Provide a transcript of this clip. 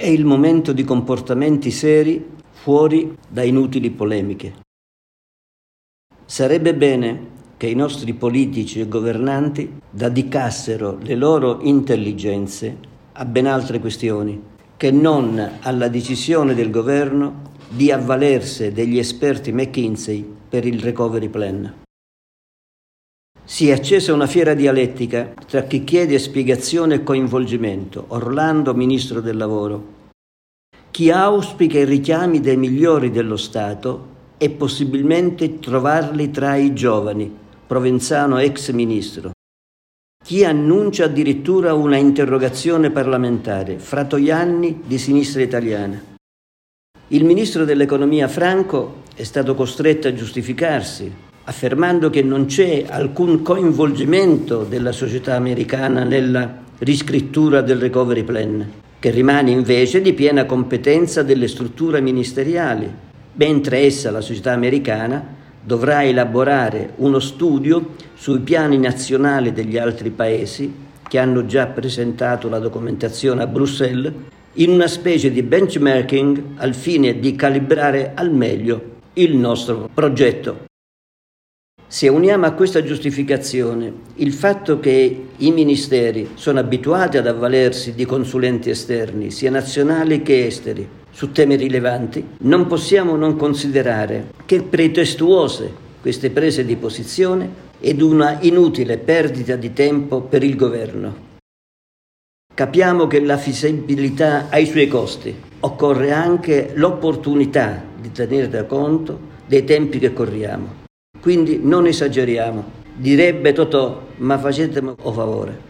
È il momento di comportamenti seri fuori da inutili polemiche. Sarebbe bene che i nostri politici e governanti dedicassero le loro intelligenze a ben altre questioni, che non alla decisione del governo di avvalersi degli esperti McKinsey per il recovery plan. Si è accesa una fiera dialettica tra chi chiede spiegazione e coinvolgimento, Orlando, ministro del lavoro, chi auspica i richiami dei migliori dello Stato e possibilmente trovarli tra i giovani, Provenzano ex ministro. Chi annuncia addirittura una interrogazione parlamentare, Fratoianni di Sinistra Italiana. Il ministro dell'economia Franco è stato costretto a giustificarsi, affermando che non c'è alcun coinvolgimento della società americana nella riscrittura del recovery plan che rimane invece di piena competenza delle strutture ministeriali, mentre essa, la società americana, dovrà elaborare uno studio sui piani nazionali degli altri paesi che hanno già presentato la documentazione a Bruxelles in una specie di benchmarking al fine di calibrare al meglio il nostro progetto. Se uniamo a questa giustificazione il fatto che i ministeri sono abituati ad avvalersi di consulenti esterni, sia nazionali che esteri, su temi rilevanti, non possiamo non considerare che pretestuose queste prese di posizione ed una inutile perdita di tempo per il governo. Capiamo che la feasibilità ha i suoi costi, occorre anche l'opportunità di tenere conto dei tempi che corriamo. Quindi non esageriamo. Direbbe Totò, ma facetemi un favore.